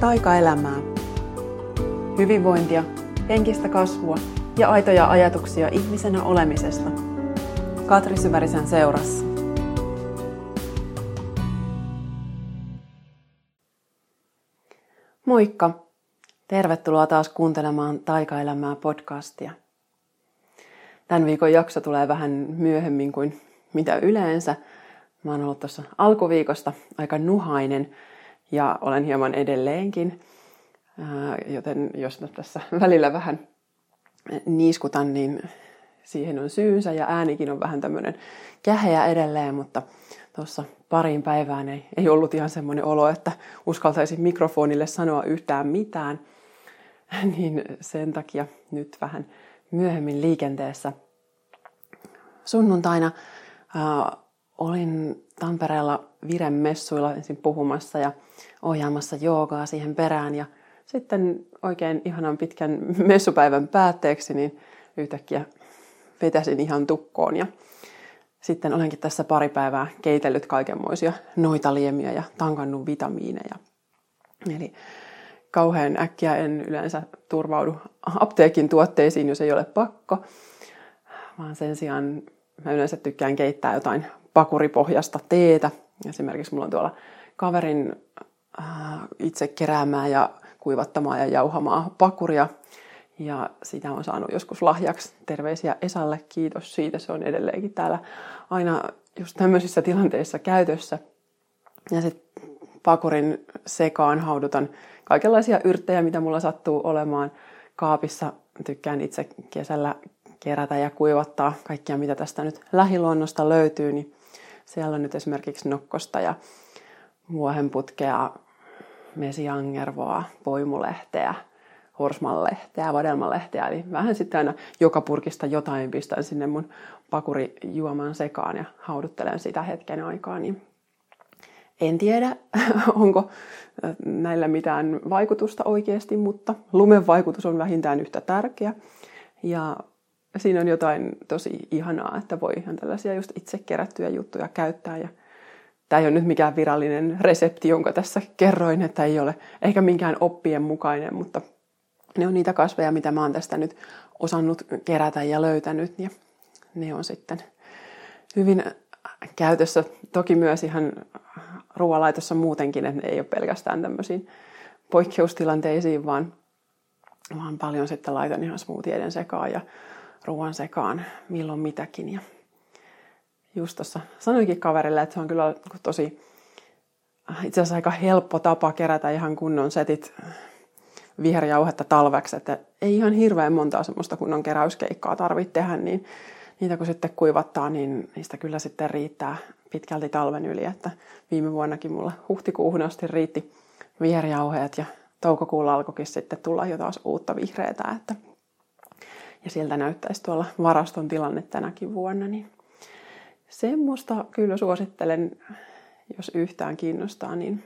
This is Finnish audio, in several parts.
taikaelämää. Hyvinvointia, henkistä kasvua ja aitoja ajatuksia ihmisenä olemisesta. Katri Syvärisen seurassa. Moikka! Tervetuloa taas kuuntelemaan Taikaelämää podcastia. Tämän viikon jakso tulee vähän myöhemmin kuin mitä yleensä. Mä oon ollut tuossa alkuviikosta aika nuhainen ja olen hieman edelleenkin. Joten jos mä tässä välillä vähän niiskutan, niin siihen on syynsä ja äänikin on vähän tämmöinen käheä edelleen, mutta tuossa pariin päivään ei, ei ollut ihan semmoinen olo, että uskaltaisin mikrofonille sanoa yhtään mitään. Niin sen takia nyt vähän myöhemmin liikenteessä. Sunnuntaina äh, olin Tampereella Viren messuilla ensin puhumassa ja ohjaamassa joogaa siihen perään. Ja sitten oikein ihanan pitkän messupäivän päätteeksi, niin yhtäkkiä vetäsin ihan tukkoon. Ja sitten olenkin tässä pari päivää keitellyt kaikenmoisia noitaliemiä ja tankannut vitamiineja. Eli kauhean äkkiä en yleensä turvaudu apteekin tuotteisiin, jos ei ole pakko, vaan sen sijaan mä yleensä tykkään keittää jotain pakuripohjasta teetä. Esimerkiksi mulla on tuolla kaverin äh, itse keräämää ja kuivattamaa ja jauhamaa pakuria. Ja sitä on saanut joskus lahjaksi. Terveisiä Esalle, kiitos siitä. Se on edelleenkin täällä aina just tämmöisissä tilanteissa käytössä. Ja sitten pakurin sekaan haudutan kaikenlaisia yrttejä, mitä mulla sattuu olemaan kaapissa. Tykkään itse kesällä kerätä ja kuivattaa kaikkia, mitä tästä nyt lähiluonnosta löytyy. Niin siellä on nyt esimerkiksi nokkosta ja vuohenputkea, mesiangervoa, poimulehteä, horsmanlehteä, vadelmanlehteä. Eli vähän sitten aina joka purkista jotain pistän sinne mun pakurijuoman sekaan ja hauduttelen sitä hetken aikaa. Niin en tiedä, onko näillä mitään vaikutusta oikeasti, mutta lumen vaikutus on vähintään yhtä tärkeä. Ja siinä on jotain tosi ihanaa, että voi ihan tällaisia just itse kerättyjä juttuja käyttää. Ja tämä ei ole nyt mikään virallinen resepti, jonka tässä kerroin, että ei ole ehkä minkään oppien mukainen, mutta ne on niitä kasveja, mitä mä oon tästä nyt osannut kerätä ja löytänyt. Ja ne on sitten hyvin käytössä. Toki myös ihan ruoanlaitossa muutenkin, että ne ei ole pelkästään tämmöisiin poikkeustilanteisiin, vaan, vaan paljon sitten laitan ihan smoothieiden sekaan ja ruoan sekaan milloin mitäkin. Ja just tuossa sanoinkin kaverille, että se on kyllä tosi itse asiassa aika helppo tapa kerätä ihan kunnon setit viherjauhetta talveksi, että ei ihan hirveän montaa semmoista kunnon keräyskeikkaa tarvitse tehdä, niin niitä kun sitten kuivattaa, niin niistä kyllä sitten riittää pitkälti talven yli, että viime vuonnakin mulla huhtikuuhun asti riitti viherjauheet ja toukokuulla alkoikin sitten tulla jo taas uutta vihreätä, että ja sieltä näyttäisi tuolla varaston tilanne tänäkin vuonna, niin semmoista kyllä suosittelen, jos yhtään kiinnostaa, niin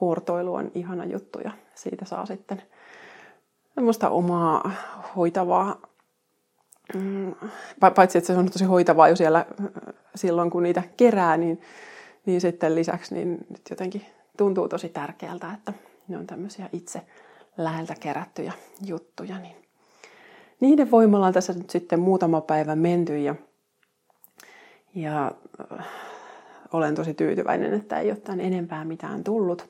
huortoilu on ihana juttu ja siitä saa sitten semmoista omaa hoitavaa, mm, paitsi että se on tosi hoitavaa jo siellä silloin, kun niitä kerää, niin, niin sitten lisäksi niin nyt jotenkin tuntuu tosi tärkeältä, että ne on tämmöisiä itse läheltä kerättyjä juttuja, niin niiden voimalla on tässä nyt sitten muutama päivä menty ja, ja äh, olen tosi tyytyväinen, että ei ole tämän enempää mitään tullut.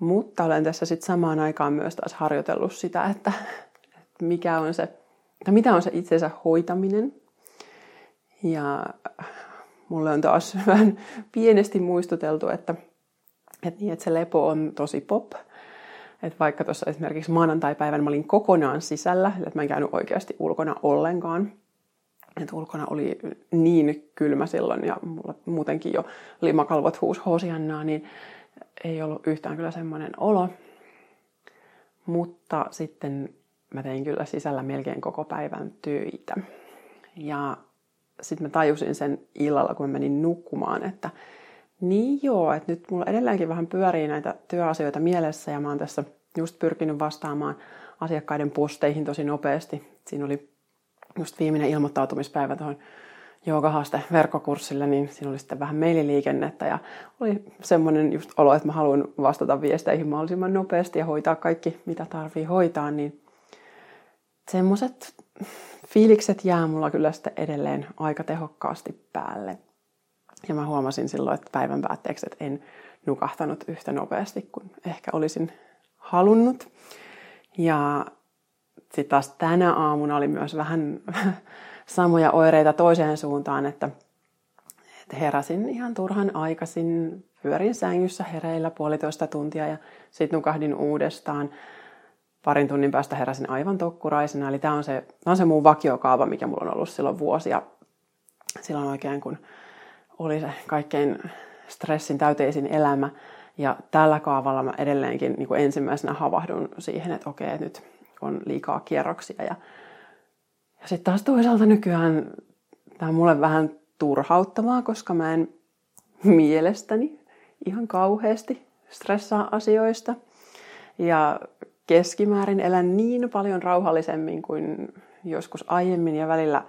Mutta olen tässä sitten samaan aikaan myös taas harjoitellut sitä, että, että mikä on se, että mitä on se itsensä hoitaminen. Ja mulle on taas vähän pienesti muistuteltu, että, että, niin, että se lepo on tosi pop – että vaikka tuossa esimerkiksi maanantai-päivän mä olin kokonaan sisällä, että mä en käynyt oikeasti ulkona ollenkaan. Että ulkona oli niin kylmä silloin ja mulla muutenkin jo limakalvot huus hosiannaa, niin ei ollut yhtään kyllä semmoinen olo. Mutta sitten mä tein kyllä sisällä melkein koko päivän töitä. Ja sitten mä tajusin sen illalla, kun mä menin nukkumaan, että niin joo, että nyt mulla edelleenkin vähän pyörii näitä työasioita mielessä ja mä oon tässä just pyrkinyt vastaamaan asiakkaiden posteihin tosi nopeasti. Siinä oli just viimeinen ilmoittautumispäivä tuohon joogahaaste verkkokurssille, niin siinä oli sitten vähän maililiikennettä ja oli semmoinen just olo, että mä haluan vastata viesteihin mahdollisimman nopeasti ja hoitaa kaikki, mitä tarvii hoitaa, niin semmoiset fiilikset jää mulla kyllä sitten edelleen aika tehokkaasti päälle. Ja mä huomasin silloin, että päivän päätteeksi, että en nukahtanut yhtä nopeasti kuin ehkä olisin halunnut. Ja sitten taas tänä aamuna oli myös vähän samoja oireita toiseen suuntaan, että, heräsin ihan turhan aikaisin, pyörin sängyssä hereillä puolitoista tuntia ja sitten nukahdin uudestaan. Parin tunnin päästä heräsin aivan tokkuraisena, eli tämä on se, on se mun vakiokaava, mikä mulla on ollut silloin vuosia. Silloin oikein, kun oli se kaikkein stressin täyteisin elämä. Ja tällä kaavalla mä edelleenkin niin kuin ensimmäisenä havahdun siihen, että okei, nyt on liikaa kierroksia. Ja, ja sitten taas toisaalta nykyään tämä on mulle vähän turhauttavaa, koska mä en mielestäni ihan kauheasti stressaa asioista. Ja keskimäärin elän niin paljon rauhallisemmin kuin joskus aiemmin ja välillä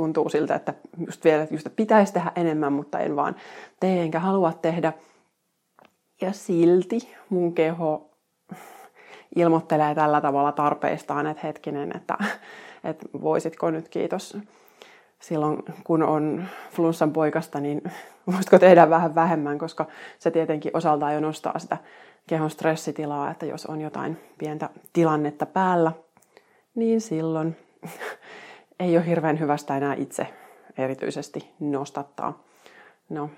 tuntuu siltä, että just vielä just pitäisi tehdä enemmän, mutta en vaan tee enkä halua tehdä. Ja silti mun keho ilmoittelee tällä tavalla tarpeistaan, että hetkinen, että, että voisitko nyt kiitos silloin kun on flunssan poikasta, niin voisitko tehdä vähän vähemmän, koska se tietenkin osaltaan jo nostaa sitä kehon stressitilaa, että jos on jotain pientä tilannetta päällä, niin silloin ei ole hirveän hyvästä enää itse erityisesti nostattaa. No,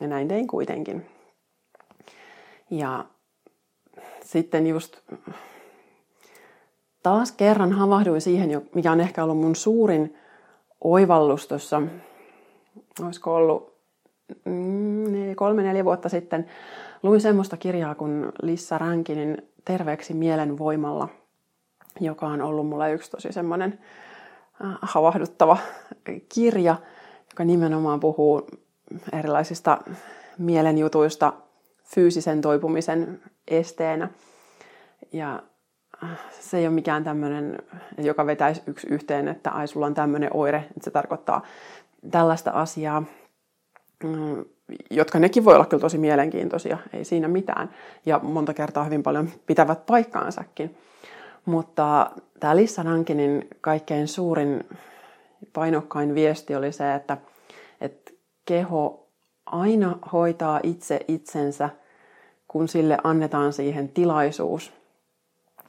ja näin tein kuitenkin. Ja sitten just taas kerran havahduin siihen, mikä on ehkä ollut mun suurin oivallus tuossa, olisiko ollut mm, kolme-neljä vuotta sitten, luin semmoista kirjaa kuin Lissa Ränkinin Terveeksi mielen voimalla, joka on ollut mulle yksi tosi semmoinen havahduttava kirja, joka nimenomaan puhuu erilaisista mielenjutuista fyysisen toipumisen esteenä. Ja äh, se ei ole mikään tämmöinen, joka vetäisi yksi yhteen, että ai sulla on tämmöinen oire, että se tarkoittaa tällaista asiaa, mm, jotka nekin voi olla kyllä tosi mielenkiintoisia, ei siinä mitään. Ja monta kertaa hyvin paljon pitävät paikkaansakin. Mutta tämä Lissa Rankinin kaikkein suurin painokkain viesti oli se, että, että keho aina hoitaa itse itsensä, kun sille annetaan siihen tilaisuus.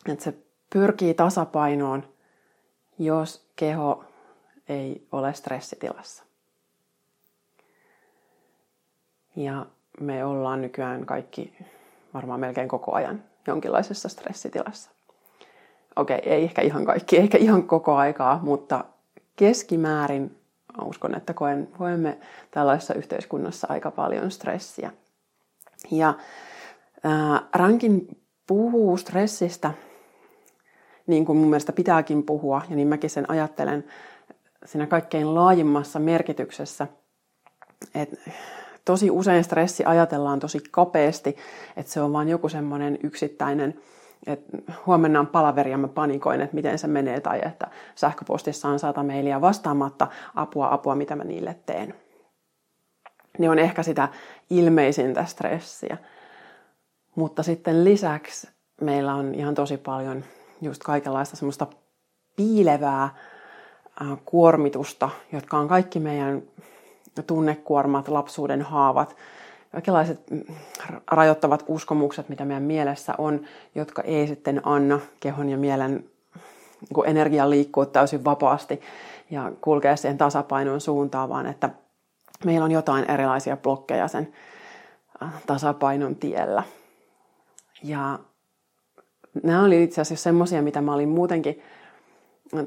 Että se pyrkii tasapainoon, jos keho ei ole stressitilassa. Ja me ollaan nykyään kaikki varmaan melkein koko ajan jonkinlaisessa stressitilassa okei, okay, ei ehkä ihan kaikki, eikä ihan koko aikaa, mutta keskimäärin uskon, että koen, koemme tällaisessa yhteiskunnassa aika paljon stressiä. Ja ää, Rankin puhuu stressistä, niin kuin mun mielestä pitääkin puhua, ja niin mäkin sen ajattelen siinä kaikkein laajimmassa merkityksessä, että tosi usein stressi ajatellaan tosi kapeasti, että se on vain joku semmoinen yksittäinen että huomenna on palaveri ja mä panikoin, että miten se menee, tai että sähköpostissa on sata mailia vastaamatta, apua, apua, mitä mä niille teen. Ne on ehkä sitä ilmeisintä stressiä. Mutta sitten lisäksi meillä on ihan tosi paljon just kaikenlaista semmoista piilevää kuormitusta, jotka on kaikki meidän tunnekuormat, lapsuuden haavat, kaikenlaiset mm, rajoittavat uskomukset, mitä meidän mielessä on, jotka ei sitten anna kehon ja mielen niin energian liikkua täysin vapaasti ja kulkea siihen tasapainon suuntaan, vaan että meillä on jotain erilaisia blokkeja sen äh, tasapainon tiellä. Ja nämä oli itse asiassa semmoisia, mitä mä olin muutenkin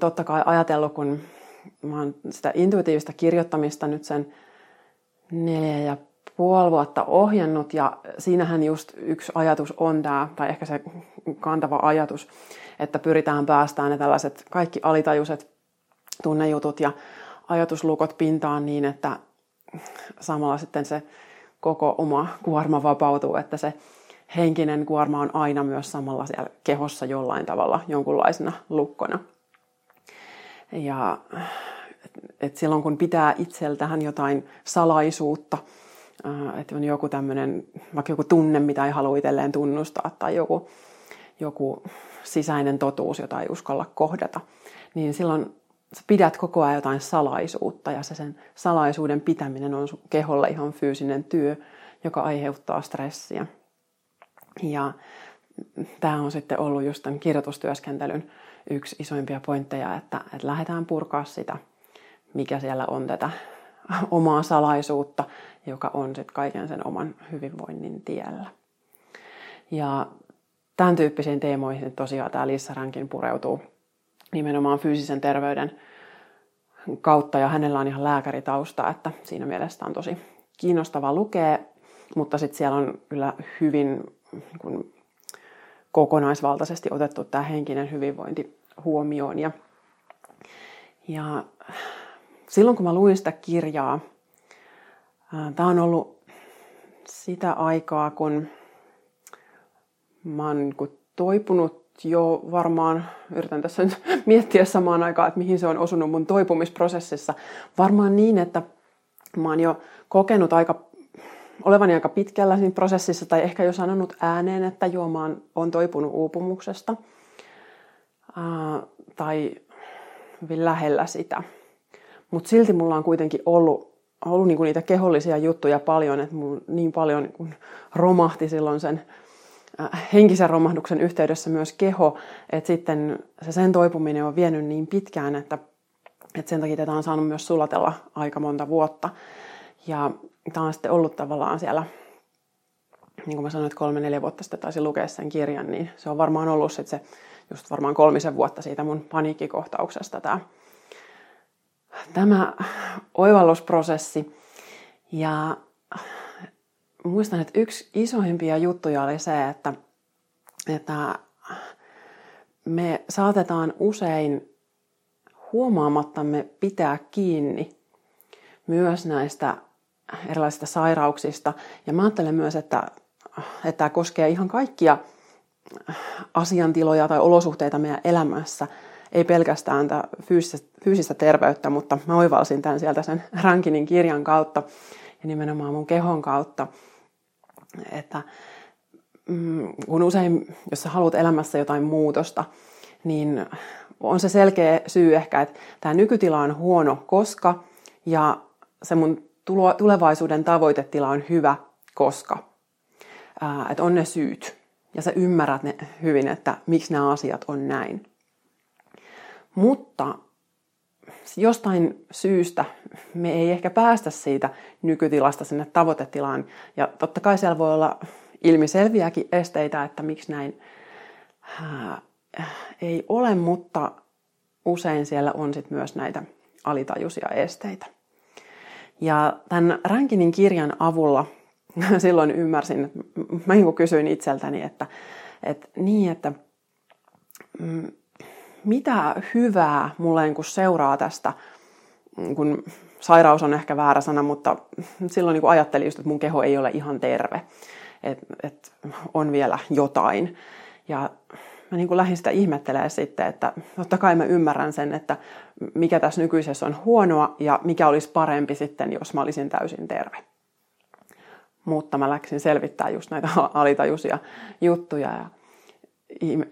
totta kai ajatellut, kun mä oon sitä intuitiivista kirjoittamista nyt sen neljä ja puoli vuotta ohjannut ja siinähän just yksi ajatus on tämä, tai ehkä se kantava ajatus, että pyritään päästään ne tällaiset kaikki alitajuiset tunnejutut ja ajatuslukot pintaan niin, että samalla sitten se koko oma kuorma vapautuu, että se henkinen kuorma on aina myös samalla siellä kehossa jollain tavalla jonkunlaisena lukkona. Ja et silloin kun pitää itseltään jotain salaisuutta, että on joku tämmöinen, vaikka joku tunne, mitä ei halua itselleen tunnustaa, tai joku, joku sisäinen totuus, jota ei uskalla kohdata, niin silloin sä pidät koko ajan jotain salaisuutta, ja se sen salaisuuden pitäminen on sun keholle ihan fyysinen työ, joka aiheuttaa stressiä. Ja tämä on sitten ollut just tämän kirjoitustyöskentelyn yksi isoimpia pointteja, että, että lähdetään purkaa sitä, mikä siellä on tätä omaa salaisuutta, joka on sitten kaiken sen oman hyvinvoinnin tiellä. Ja tämän tyyppisiin teemoihin tosiaan tämä Lissa Rankin pureutuu nimenomaan fyysisen terveyden kautta ja hänellä on ihan lääkäritausta, että siinä mielessä on tosi kiinnostava lukea, mutta sitten siellä on kyllä hyvin kun, kokonaisvaltaisesti otettu tämä henkinen hyvinvointi huomioon. Ja, ja silloin kun mä luin sitä kirjaa, tämä on ollut sitä aikaa, kun mä oon niin toipunut jo varmaan, yritän tässä nyt miettiä samaan aikaan, että mihin se on osunut mun toipumisprosessissa. Varmaan niin, että mä oon jo kokenut aika, olevani aika pitkällä siinä prosessissa, tai ehkä jo sanonut ääneen, että joo, mä oon toipunut uupumuksesta. Ää, tai hyvin lähellä sitä. Mutta silti mulla on kuitenkin ollut, ollut niinku niitä kehollisia juttuja paljon, että mulla niin paljon niinku romahti silloin sen Äh, henkisen romahduksen yhteydessä myös keho, että sitten se sen toipuminen on vienyt niin pitkään, että, että sen takia tätä on saanut myös sulatella aika monta vuotta. Ja tämä on sitten ollut tavallaan siellä, niin kuin mä sanoin, että kolme-neljä vuotta sitten taisin lukea sen kirjan, niin se on varmaan ollut sitten se just varmaan kolmisen vuotta siitä mun paniikkikohtauksesta tämä, tämä oivallusprosessi. Ja muistan, että yksi isoimpia juttuja oli se, että, että me saatetaan usein huomaamattamme pitää kiinni myös näistä erilaisista sairauksista. Ja mä ajattelen myös, että, että tämä koskee ihan kaikkia asiantiloja tai olosuhteita meidän elämässä. Ei pelkästään fyysistä, fyysistä terveyttä, mutta mä oivalsin tämän sieltä sen Rankinin kirjan kautta ja nimenomaan mun kehon kautta – että mm, kun usein, jos sä haluat elämässä jotain muutosta, niin on se selkeä syy ehkä, että tämä nykytila on huono, koska ja se mun tulevaisuuden tavoitetila on hyvä, koska. että on ne syyt. Ja sä ymmärrät ne hyvin, että miksi nämä asiat on näin. Mutta jostain syystä me ei ehkä päästä siitä nykytilasta sinne tavoitetilaan. Ja totta kai siellä voi olla ilmiselviäkin esteitä, että miksi näin ei ole, mutta usein siellä on sit myös näitä alitajuisia esteitä. Ja tämän Rankinin kirjan avulla silloin ymmärsin, että mä niin kysyin itseltäni, että, että niin, että mm, mitä hyvää mulle niin seuraa tästä, mm, kun sairaus on ehkä väärä sana, mutta silloin niin ajattelin just, että mun keho ei ole ihan terve, että et on vielä jotain. Ja mä niin lähdin sitä ihmettelemään sitten, että totta kai mä ymmärrän sen, että mikä tässä nykyisessä on huonoa ja mikä olisi parempi sitten, jos mä olisin täysin terve. Mutta mä läksin selvittää just näitä alitajuisia juttuja ja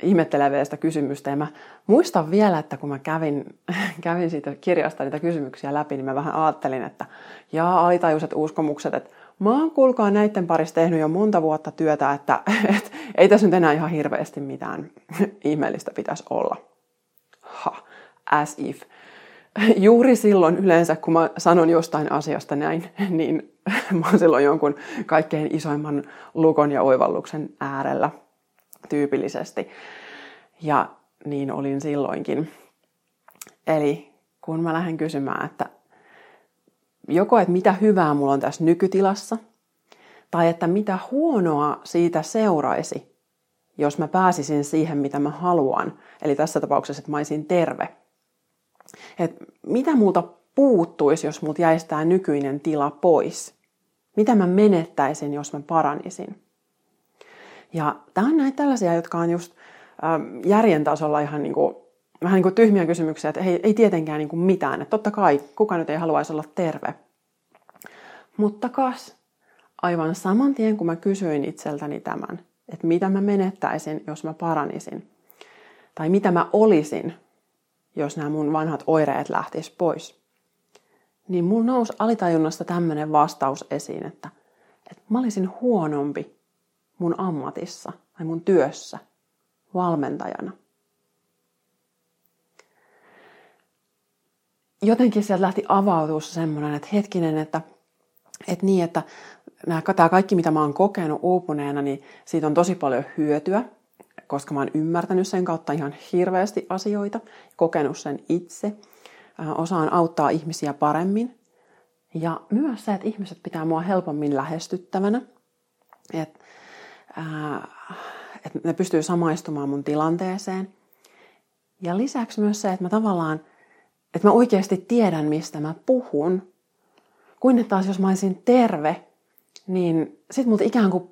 ihmettelee sitä kysymystä. Ja mä muistan vielä, että kun mä kävin, kävin siitä kirjasta niitä kysymyksiä läpi, niin mä vähän ajattelin, että jaa, alitajuiset uskomukset, että mä oon kuulkaa näiden parissa tehnyt jo monta vuotta työtä, että et, ei tässä nyt enää ihan hirveästi mitään ihmeellistä pitäisi olla. Ha, as if. Juuri silloin yleensä, kun mä sanon jostain asiasta näin, niin mä oon silloin jonkun kaikkein isoimman lukon ja oivalluksen äärellä tyypillisesti. Ja niin olin silloinkin. Eli kun mä lähden kysymään, että joko, että mitä hyvää mulla on tässä nykytilassa, tai että mitä huonoa siitä seuraisi, jos mä pääsisin siihen, mitä mä haluan. Eli tässä tapauksessa, että mä olisin terve. Et mitä multa puuttuisi, jos mut jäisi tämä nykyinen tila pois? Mitä mä menettäisin, jos mä paranisin? Ja tämä on näitä tällaisia, jotka on just ähm, järjen tasolla ihan niin kuin vähän niin kuin tyhmiä kysymyksiä, että ei, ei tietenkään niin kuin mitään. Että totta kai, kuka nyt ei haluaisi olla terve. Mutta kas, aivan saman tien kun mä kysyin itseltäni tämän, että mitä mä menettäisin, jos mä paranisin, tai mitä mä olisin, jos nämä mun vanhat oireet lähtis pois, niin mulla nousi alitajunnasta tämmöinen vastaus esiin, että, että mä olisin huonompi mun ammatissa tai mun työssä valmentajana. Jotenkin sieltä lähti avautua semmoinen, että hetkinen, että, että niin, että tämä kaikki, mitä mä oon kokenut uupuneena, niin siitä on tosi paljon hyötyä, koska mä oon ymmärtänyt sen kautta ihan hirveästi asioita, kokenut sen itse, osaan auttaa ihmisiä paremmin. Ja myös se, että ihmiset pitää mua helpommin lähestyttävänä, että et ne pystyy samaistumaan mun tilanteeseen. Ja lisäksi myös se, että mä tavallaan, että mä oikeasti tiedän, mistä mä puhun, kuin että taas jos mä olisin terve, niin sit multa ikään kuin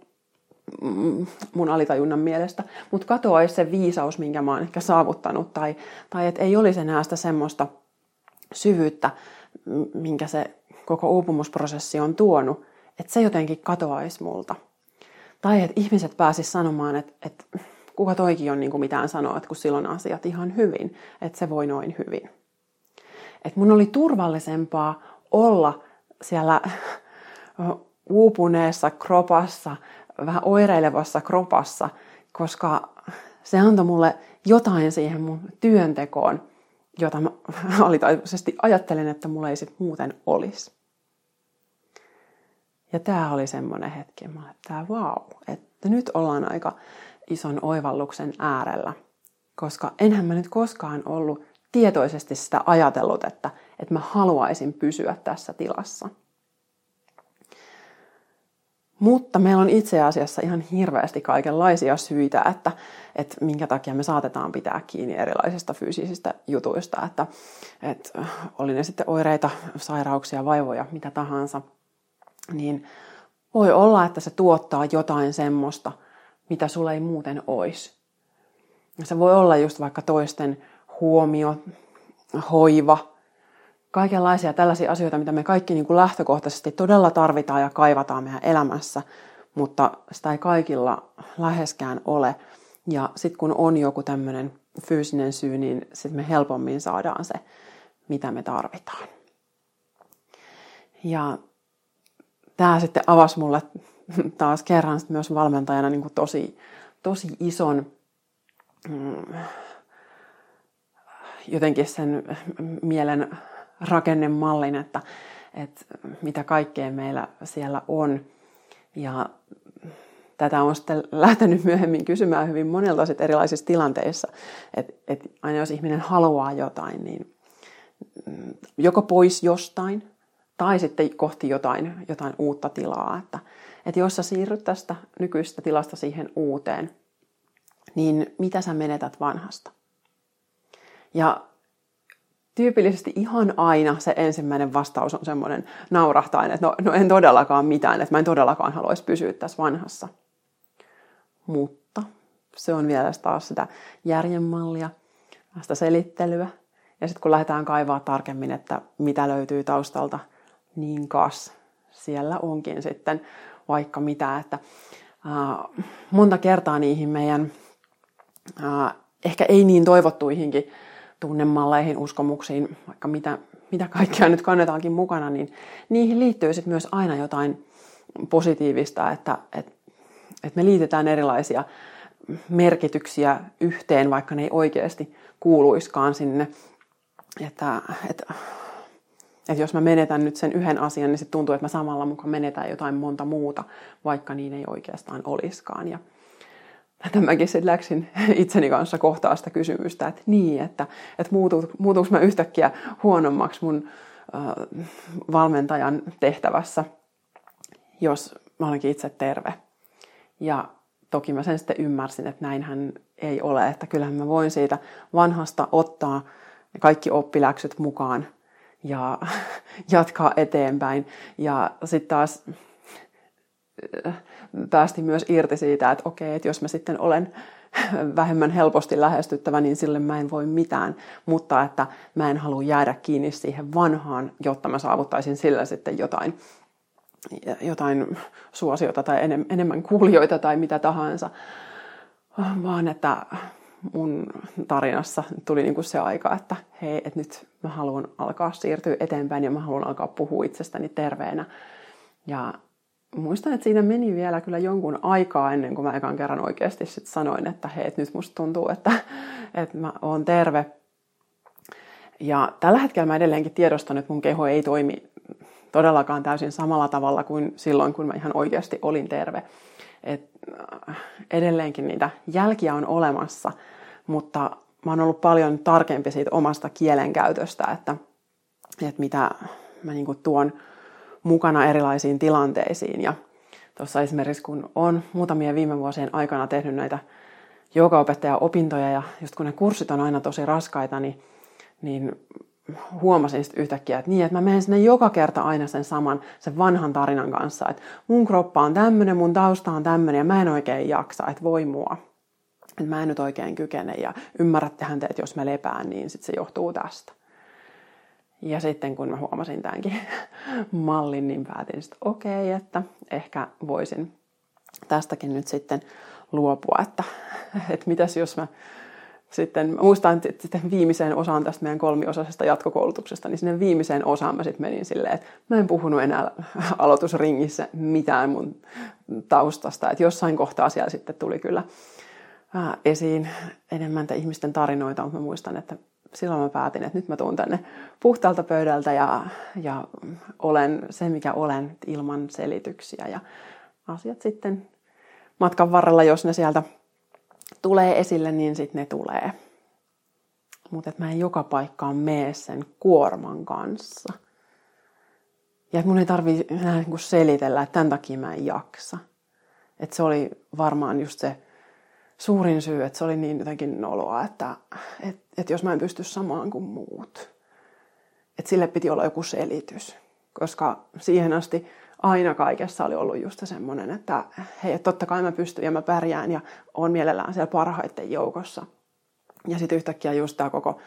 mm, mun alitajunnan mielestä, mutta katoaisi se viisaus, minkä mä oon ehkä saavuttanut, tai, tai että ei olisi enää sitä semmoista syvyyttä, minkä se koko uupumusprosessi on tuonut, että se jotenkin katoaisi multa. Tai että ihmiset pääsis sanomaan, että, että kuka toikin on niin kuin mitään sanoa, että kun silloin asiat ihan hyvin, että se voi noin hyvin. Että mun oli turvallisempaa olla siellä uupuneessa kropassa, vähän oireilevassa kropassa, koska se antoi mulle jotain siihen mun työntekoon, jota mä alitajuisesti ajattelen, että mulla ei sit muuten olisi. Ja tämä oli semmoinen hetki, että vau, että nyt ollaan aika ison oivalluksen äärellä. Koska enhän mä nyt koskaan ollut tietoisesti sitä ajatellut, että, että mä haluaisin pysyä tässä tilassa. Mutta meillä on itse asiassa ihan hirveästi kaikenlaisia syitä, että, että minkä takia me saatetaan pitää kiinni erilaisista fyysisistä jutuista. Että, että oli ne sitten oireita, sairauksia, vaivoja, mitä tahansa. Niin voi olla, että se tuottaa jotain semmoista, mitä sulla ei muuten olisi. Se voi olla just vaikka toisten huomio, hoiva, kaikenlaisia tällaisia asioita, mitä me kaikki niin kuin lähtökohtaisesti todella tarvitaan ja kaivataan meidän elämässä, mutta sitä ei kaikilla läheskään ole. Ja sitten kun on joku tämmöinen fyysinen syy, niin sitten me helpommin saadaan se, mitä me tarvitaan. Ja tämä sitten avasi mulle taas kerran myös valmentajana niin kuin tosi, tosi ison mm, jotenkin sen mielen rakennemallin, että, että mitä kaikkea meillä siellä on. Ja tätä on sitten lähtenyt myöhemmin kysymään hyvin monelta sit erilaisissa tilanteissa, että, että aina jos ihminen haluaa jotain, niin mm, joko pois jostain tai sitten kohti jotain, jotain uutta tilaa. Että, että jos sä siirryt tästä nykyistä tilasta siihen uuteen, niin mitä sä menetät vanhasta? Ja tyypillisesti ihan aina se ensimmäinen vastaus on semmoinen naurahtainen, että no, no en todellakaan mitään, että mä en todellakaan haluaisi pysyä tässä vanhassa. Mutta se on vielä taas sitä järjenmallia, sitä selittelyä. Ja sitten kun lähdetään kaivaa tarkemmin, että mitä löytyy taustalta, niin kas siellä onkin sitten vaikka mitä. Että, äh, monta kertaa niihin meidän äh, ehkä ei niin toivottuihinkin tunnemalleihin, uskomuksiin, vaikka mitä, mitä kaikkea nyt kannetaankin mukana, niin niihin liittyy sitten myös aina jotain positiivista, että, että, että me liitetään erilaisia merkityksiä yhteen, vaikka ne ei oikeasti kuuluiskaan sinne. Että, että, että jos mä menetän nyt sen yhden asian, niin se tuntuu, että mä samalla mukaan menetän jotain monta muuta, vaikka niin ei oikeastaan olisikaan. Ja, tämäkin sitten läksin itseni kanssa kohtaa sitä kysymystä, että niin, että, että muutuuko mä yhtäkkiä huonommaksi mun äh, valmentajan tehtävässä, jos mä olenkin itse terve. Ja toki mä sen sitten ymmärsin, että näinhän ei ole, että kyllähän mä voin siitä vanhasta ottaa kaikki oppiläksyt mukaan ja jatkaa eteenpäin. Ja sitten taas päästiin myös irti siitä, että okei, että jos mä sitten olen vähemmän helposti lähestyttävä, niin sille mä en voi mitään, mutta että mä en halua jäädä kiinni siihen vanhaan, jotta mä saavuttaisin sillä sitten jotain, jotain suosiota tai enemmän kuulijoita tai mitä tahansa, vaan että mun tarinassa tuli niin kuin se aika, että hei, että nyt mä haluan alkaa siirtyä eteenpäin ja mä haluan alkaa puhua itsestäni terveenä. Ja muistan, että siinä meni vielä kyllä jonkun aikaa ennen kuin mä ekan kerran oikeasti sit sanoin, että hei, että nyt musta tuntuu, että, että mä oon terve. Ja tällä hetkellä mä edelleenkin tiedostan, että mun keho ei toimi todellakaan täysin samalla tavalla kuin silloin, kun mä ihan oikeasti olin terve. Et äh, edelleenkin niitä jälkiä on olemassa, mutta mä oon ollut paljon tarkempi siitä omasta kielenkäytöstä, että, että mitä mä niin tuon mukana erilaisiin tilanteisiin. Ja tuossa esimerkiksi kun on muutamia viime vuosien aikana tehnyt näitä joogaopettaja-opintoja ja just kun ne kurssit on aina tosi raskaita, niin, niin huomasin sitten yhtäkkiä, että niin, että mä menen sinne joka kerta aina sen saman, sen vanhan tarinan kanssa, että mun kroppa on tämmöinen, mun tausta on tämmöinen ja mä en oikein jaksa, että voi mua. Että mä en nyt oikein kykene ja ymmärrättehän te, että jos mä lepään, niin sit se johtuu tästä. Ja sitten kun mä huomasin tämänkin mallin, niin päätin että okei, okay, että ehkä voisin tästäkin nyt sitten luopua, että, että mitäs jos mä sitten, mä muistan että sitten viimeiseen osaan tästä meidän kolmiosaisesta jatkokoulutuksesta, niin sinne viimeiseen osaan mä sitten menin silleen, että mä en puhunut enää aloitusringissä mitään mun taustasta, että jossain kohtaa siellä sitten tuli kyllä esiin enemmän ihmisten tarinoita, mutta mä muistan, että silloin mä päätin, että nyt mä tuun tänne puhtaalta pöydältä ja, ja olen se, mikä olen ilman selityksiä. Ja asiat sitten matkan varrella, jos ne sieltä tulee esille, niin sitten ne tulee. Mutta mä en joka paikkaan mene sen kuorman kanssa. Ja mun ei tarvi enää niinku selitellä, että tämän takia mä en jaksa. Et se oli varmaan just se suurin syy, että se oli niin jotenkin noloa, että et, et jos mä en pysty samaan kuin muut. Että sille piti olla joku selitys. Koska siihen asti aina kaikessa oli ollut just semmoinen, että hei, totta kai mä pystyn ja mä pärjään ja on mielellään siellä parhaiten joukossa. Ja sitten yhtäkkiä just tämä koko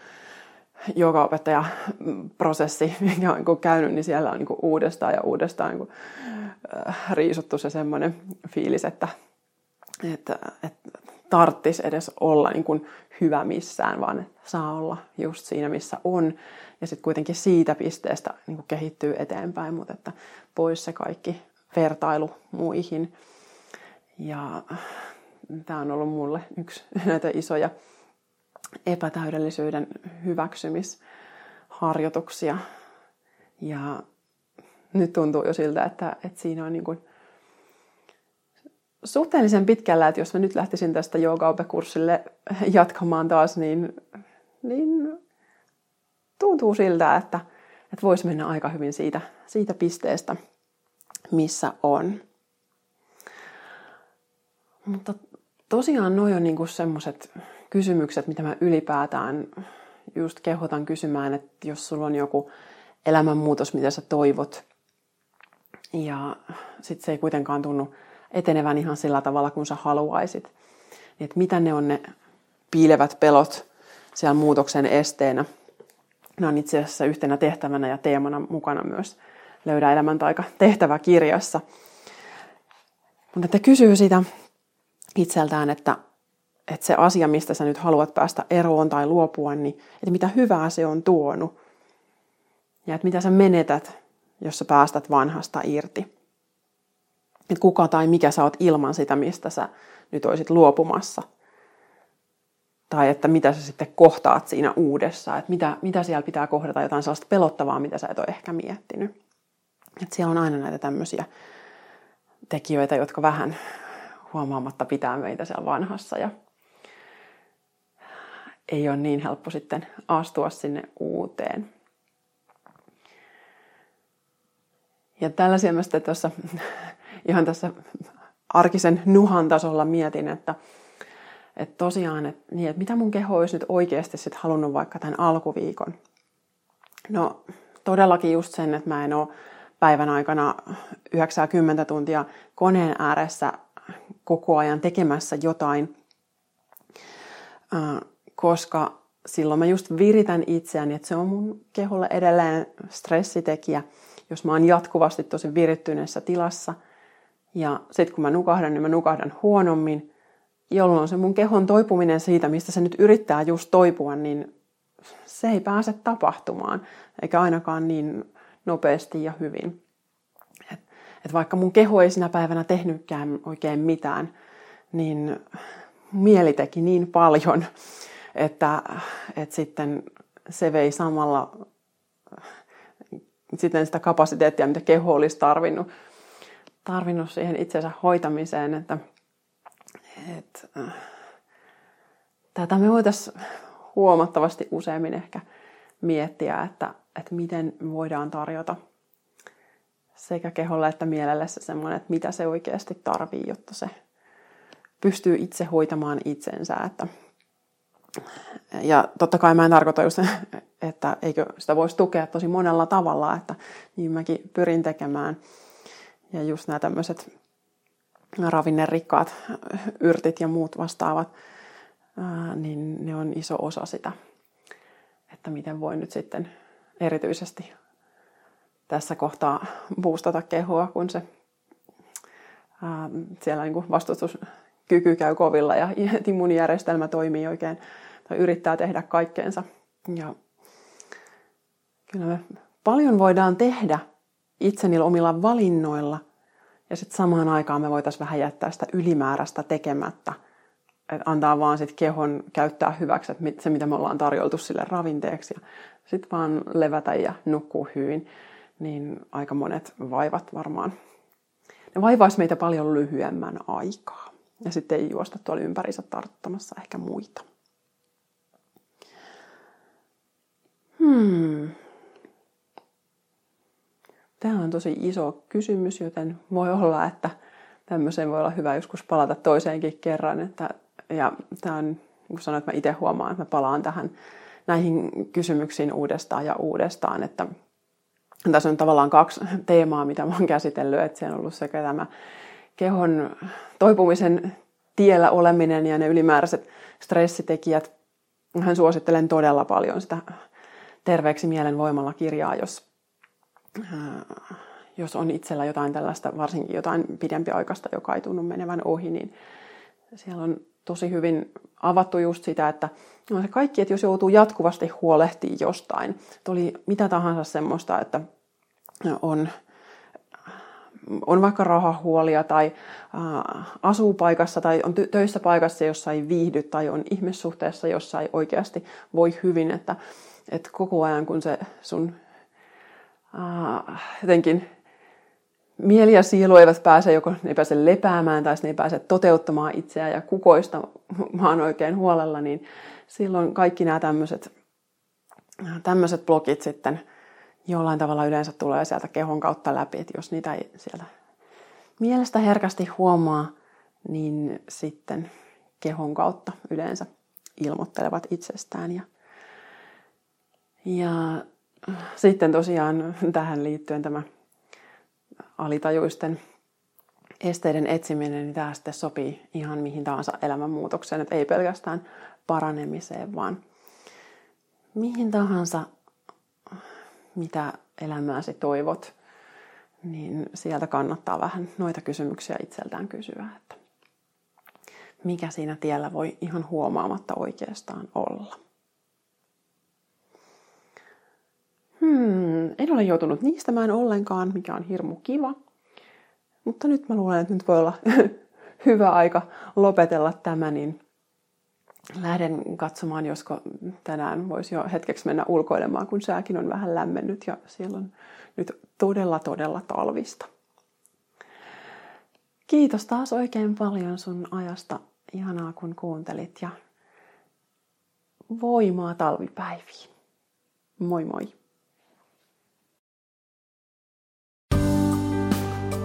joogaopettajaprosessi, mikä on niin käynyt, niin siellä on niin uudestaan ja uudestaan niin riisuttu se semmoinen fiilis, että, että, että tarttis edes olla niin kuin hyvä missään, vaan saa olla just siinä, missä on. Ja sitten kuitenkin siitä pisteestä niin kuin kehittyy eteenpäin, mutta että pois se kaikki vertailu muihin. Ja tämä on ollut mulle yksi näitä isoja epätäydellisyyden hyväksymisharjoituksia. Ja nyt tuntuu jo siltä, että, että siinä on niin kuin suhteellisen pitkällä, että jos mä nyt lähtisin tästä joogaopekurssille jatkamaan taas, niin, niin tuntuu siltä, että, että voisi mennä aika hyvin siitä, siitä pisteestä, missä on. Mutta tosiaan noi on niinku semmoiset kysymykset, mitä mä ylipäätään just kehotan kysymään, että jos sulla on joku elämänmuutos, mitä sä toivot, ja sitten se ei kuitenkaan tunnu etenevän ihan sillä tavalla, kun sä haluaisit. Niin että mitä ne on ne piilevät pelot siellä muutoksen esteenä. Ne on itse asiassa yhtenä tehtävänä ja teemana mukana myös Löydä elämäntaika tehtäväkirjassa. Mutta että kysyy sitä itseltään, että, että se asia, mistä sä nyt haluat päästä eroon tai luopua, niin että mitä hyvää se on tuonut. Ja että mitä sä menetät, jos sä päästät vanhasta irti että kuka tai mikä sä oot ilman sitä, mistä sä nyt olisit luopumassa. Tai että mitä sä sitten kohtaat siinä uudessa, että mitä, mitä siellä pitää kohdata, jotain sellaista pelottavaa, mitä sä et ole ehkä miettinyt. Että siellä on aina näitä tämmöisiä tekijöitä, jotka vähän huomaamatta pitää meitä siellä vanhassa ja ei ole niin helppo sitten astua sinne uuteen. Ja tällaisia mä sitten tuossa ihan tässä arkisen nuhan tasolla mietin, että, että tosiaan, että, niin, että mitä mun keho olisi nyt oikeasti sit halunnut vaikka tämän alkuviikon. No todellakin just sen, että mä en ole päivän aikana 90 tuntia koneen ääressä koko ajan tekemässä jotain, koska silloin mä just viritän itseäni, että se on mun keholle edelleen stressitekijä, jos mä oon jatkuvasti tosi virittyneessä tilassa. Ja sitten kun mä nukahdan, niin mä nukahdan huonommin, jolloin se mun kehon toipuminen siitä, mistä se nyt yrittää just toipua, niin se ei pääse tapahtumaan, eikä ainakaan niin nopeasti ja hyvin. Et, et vaikka mun keho ei sinä päivänä tehnytkään oikein mitään, niin mieli teki niin paljon, että, että sitten se vei samalla sitten sitä kapasiteettia, mitä keho olisi tarvinnut, tarvinnut siihen itsensä hoitamiseen. Että, että, tätä me voitaisiin huomattavasti useammin ehkä miettiä, että, että miten voidaan tarjota sekä keholle että mielelle se semmoinen, että mitä se oikeasti tarvii, jotta se pystyy itse hoitamaan itsensä. Että ja totta kai mä en tarkoita just, että eikö sitä voisi tukea tosi monella tavalla, että niin mäkin pyrin tekemään. Ja just nämä tämmöiset ravinnerikkaat yrtit ja muut vastaavat, niin ne on iso osa sitä, että miten voi nyt sitten erityisesti tässä kohtaa boostata kehoa, kun se siellä niin vastustus kyky käy kovilla ja immuunijärjestelmä toimii oikein tai yrittää tehdä kaikkeensa. Ja kyllä me paljon voidaan tehdä itse niillä omilla valinnoilla ja sitten samaan aikaan me voitaisiin vähän jättää sitä ylimääräistä tekemättä. Et antaa vaan sit kehon käyttää hyväksi että se, mitä me ollaan tarjoltu sille ravinteeksi ja sitten vaan levätä ja nukkua hyvin. Niin aika monet vaivat varmaan, ne vaivaisi meitä paljon lyhyemmän aikaa ja sitten ei juosta tuolla ympärissä tarttamassa ehkä muita. Hmm. Tämä on tosi iso kysymys, joten voi olla, että tämmöiseen voi olla hyvä joskus palata toiseenkin kerran. Että, ja tämä on, niin kuin sanoin, että mä itse huomaan, että mä palaan tähän näihin kysymyksiin uudestaan ja uudestaan. Että tässä on tavallaan kaksi teemaa, mitä mä oon käsitellyt. Että se on ollut sekä tämä kehon toipumisen tiellä oleminen ja ne ylimääräiset stressitekijät. Hän suosittelen todella paljon sitä Terveeksi mielen voimalla kirjaa, jos, jos on itsellä jotain tällaista, varsinkin jotain pidempiaikaista, joka ei tunnu menevän ohi, niin siellä on tosi hyvin avattu just sitä, että no se kaikki, että jos joutuu jatkuvasti huolehtimaan jostain, oli mitä tahansa semmoista, että on on vaikka rahahuolia tai äh, asuu paikassa tai on töissä paikassa, jossa ei viihdy tai on ihmissuhteessa, jossa ei oikeasti voi hyvin, että, että koko ajan kun se sun äh, jotenkin mieli ja sielu eivät pääse, joko ne ei pääse lepäämään tai ne ei pääse toteuttamaan itseään ja kukoistamaan oikein huolella, niin silloin kaikki nämä tämmöiset, tämmöiset blokit sitten jollain tavalla yleensä tulee sieltä kehon kautta läpi, että jos niitä ei sieltä mielestä herkästi huomaa, niin sitten kehon kautta yleensä ilmoittelevat itsestään. Ja, ja sitten tosiaan tähän liittyen tämä alitajuisten esteiden etsiminen, niin tämä sitten sopii ihan mihin tahansa elämänmuutokseen, että ei pelkästään paranemiseen, vaan mihin tahansa mitä elämääsi toivot, niin sieltä kannattaa vähän noita kysymyksiä itseltään kysyä, että mikä siinä tiellä voi ihan huomaamatta oikeastaan olla. Hmm, en ole joutunut niistämään ollenkaan, mikä on hirmu kiva. Mutta nyt mä luulen, että nyt voi olla hyvä aika lopetella tämä, niin lähden katsomaan, josko tänään voisi jo hetkeksi mennä ulkoilemaan, kun sääkin on vähän lämmennyt ja siellä on nyt todella, todella talvista. Kiitos taas oikein paljon sun ajasta. Ihanaa kun kuuntelit ja voimaa talvipäiviin. Moi moi!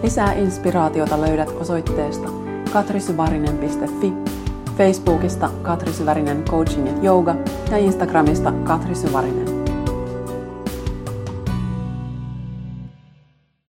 Lisää inspiraatiota löydät osoitteesta katrisyvarinen.fi Facebookista Katri Syvärinen Coaching ja Yoga ja Instagramista Katri.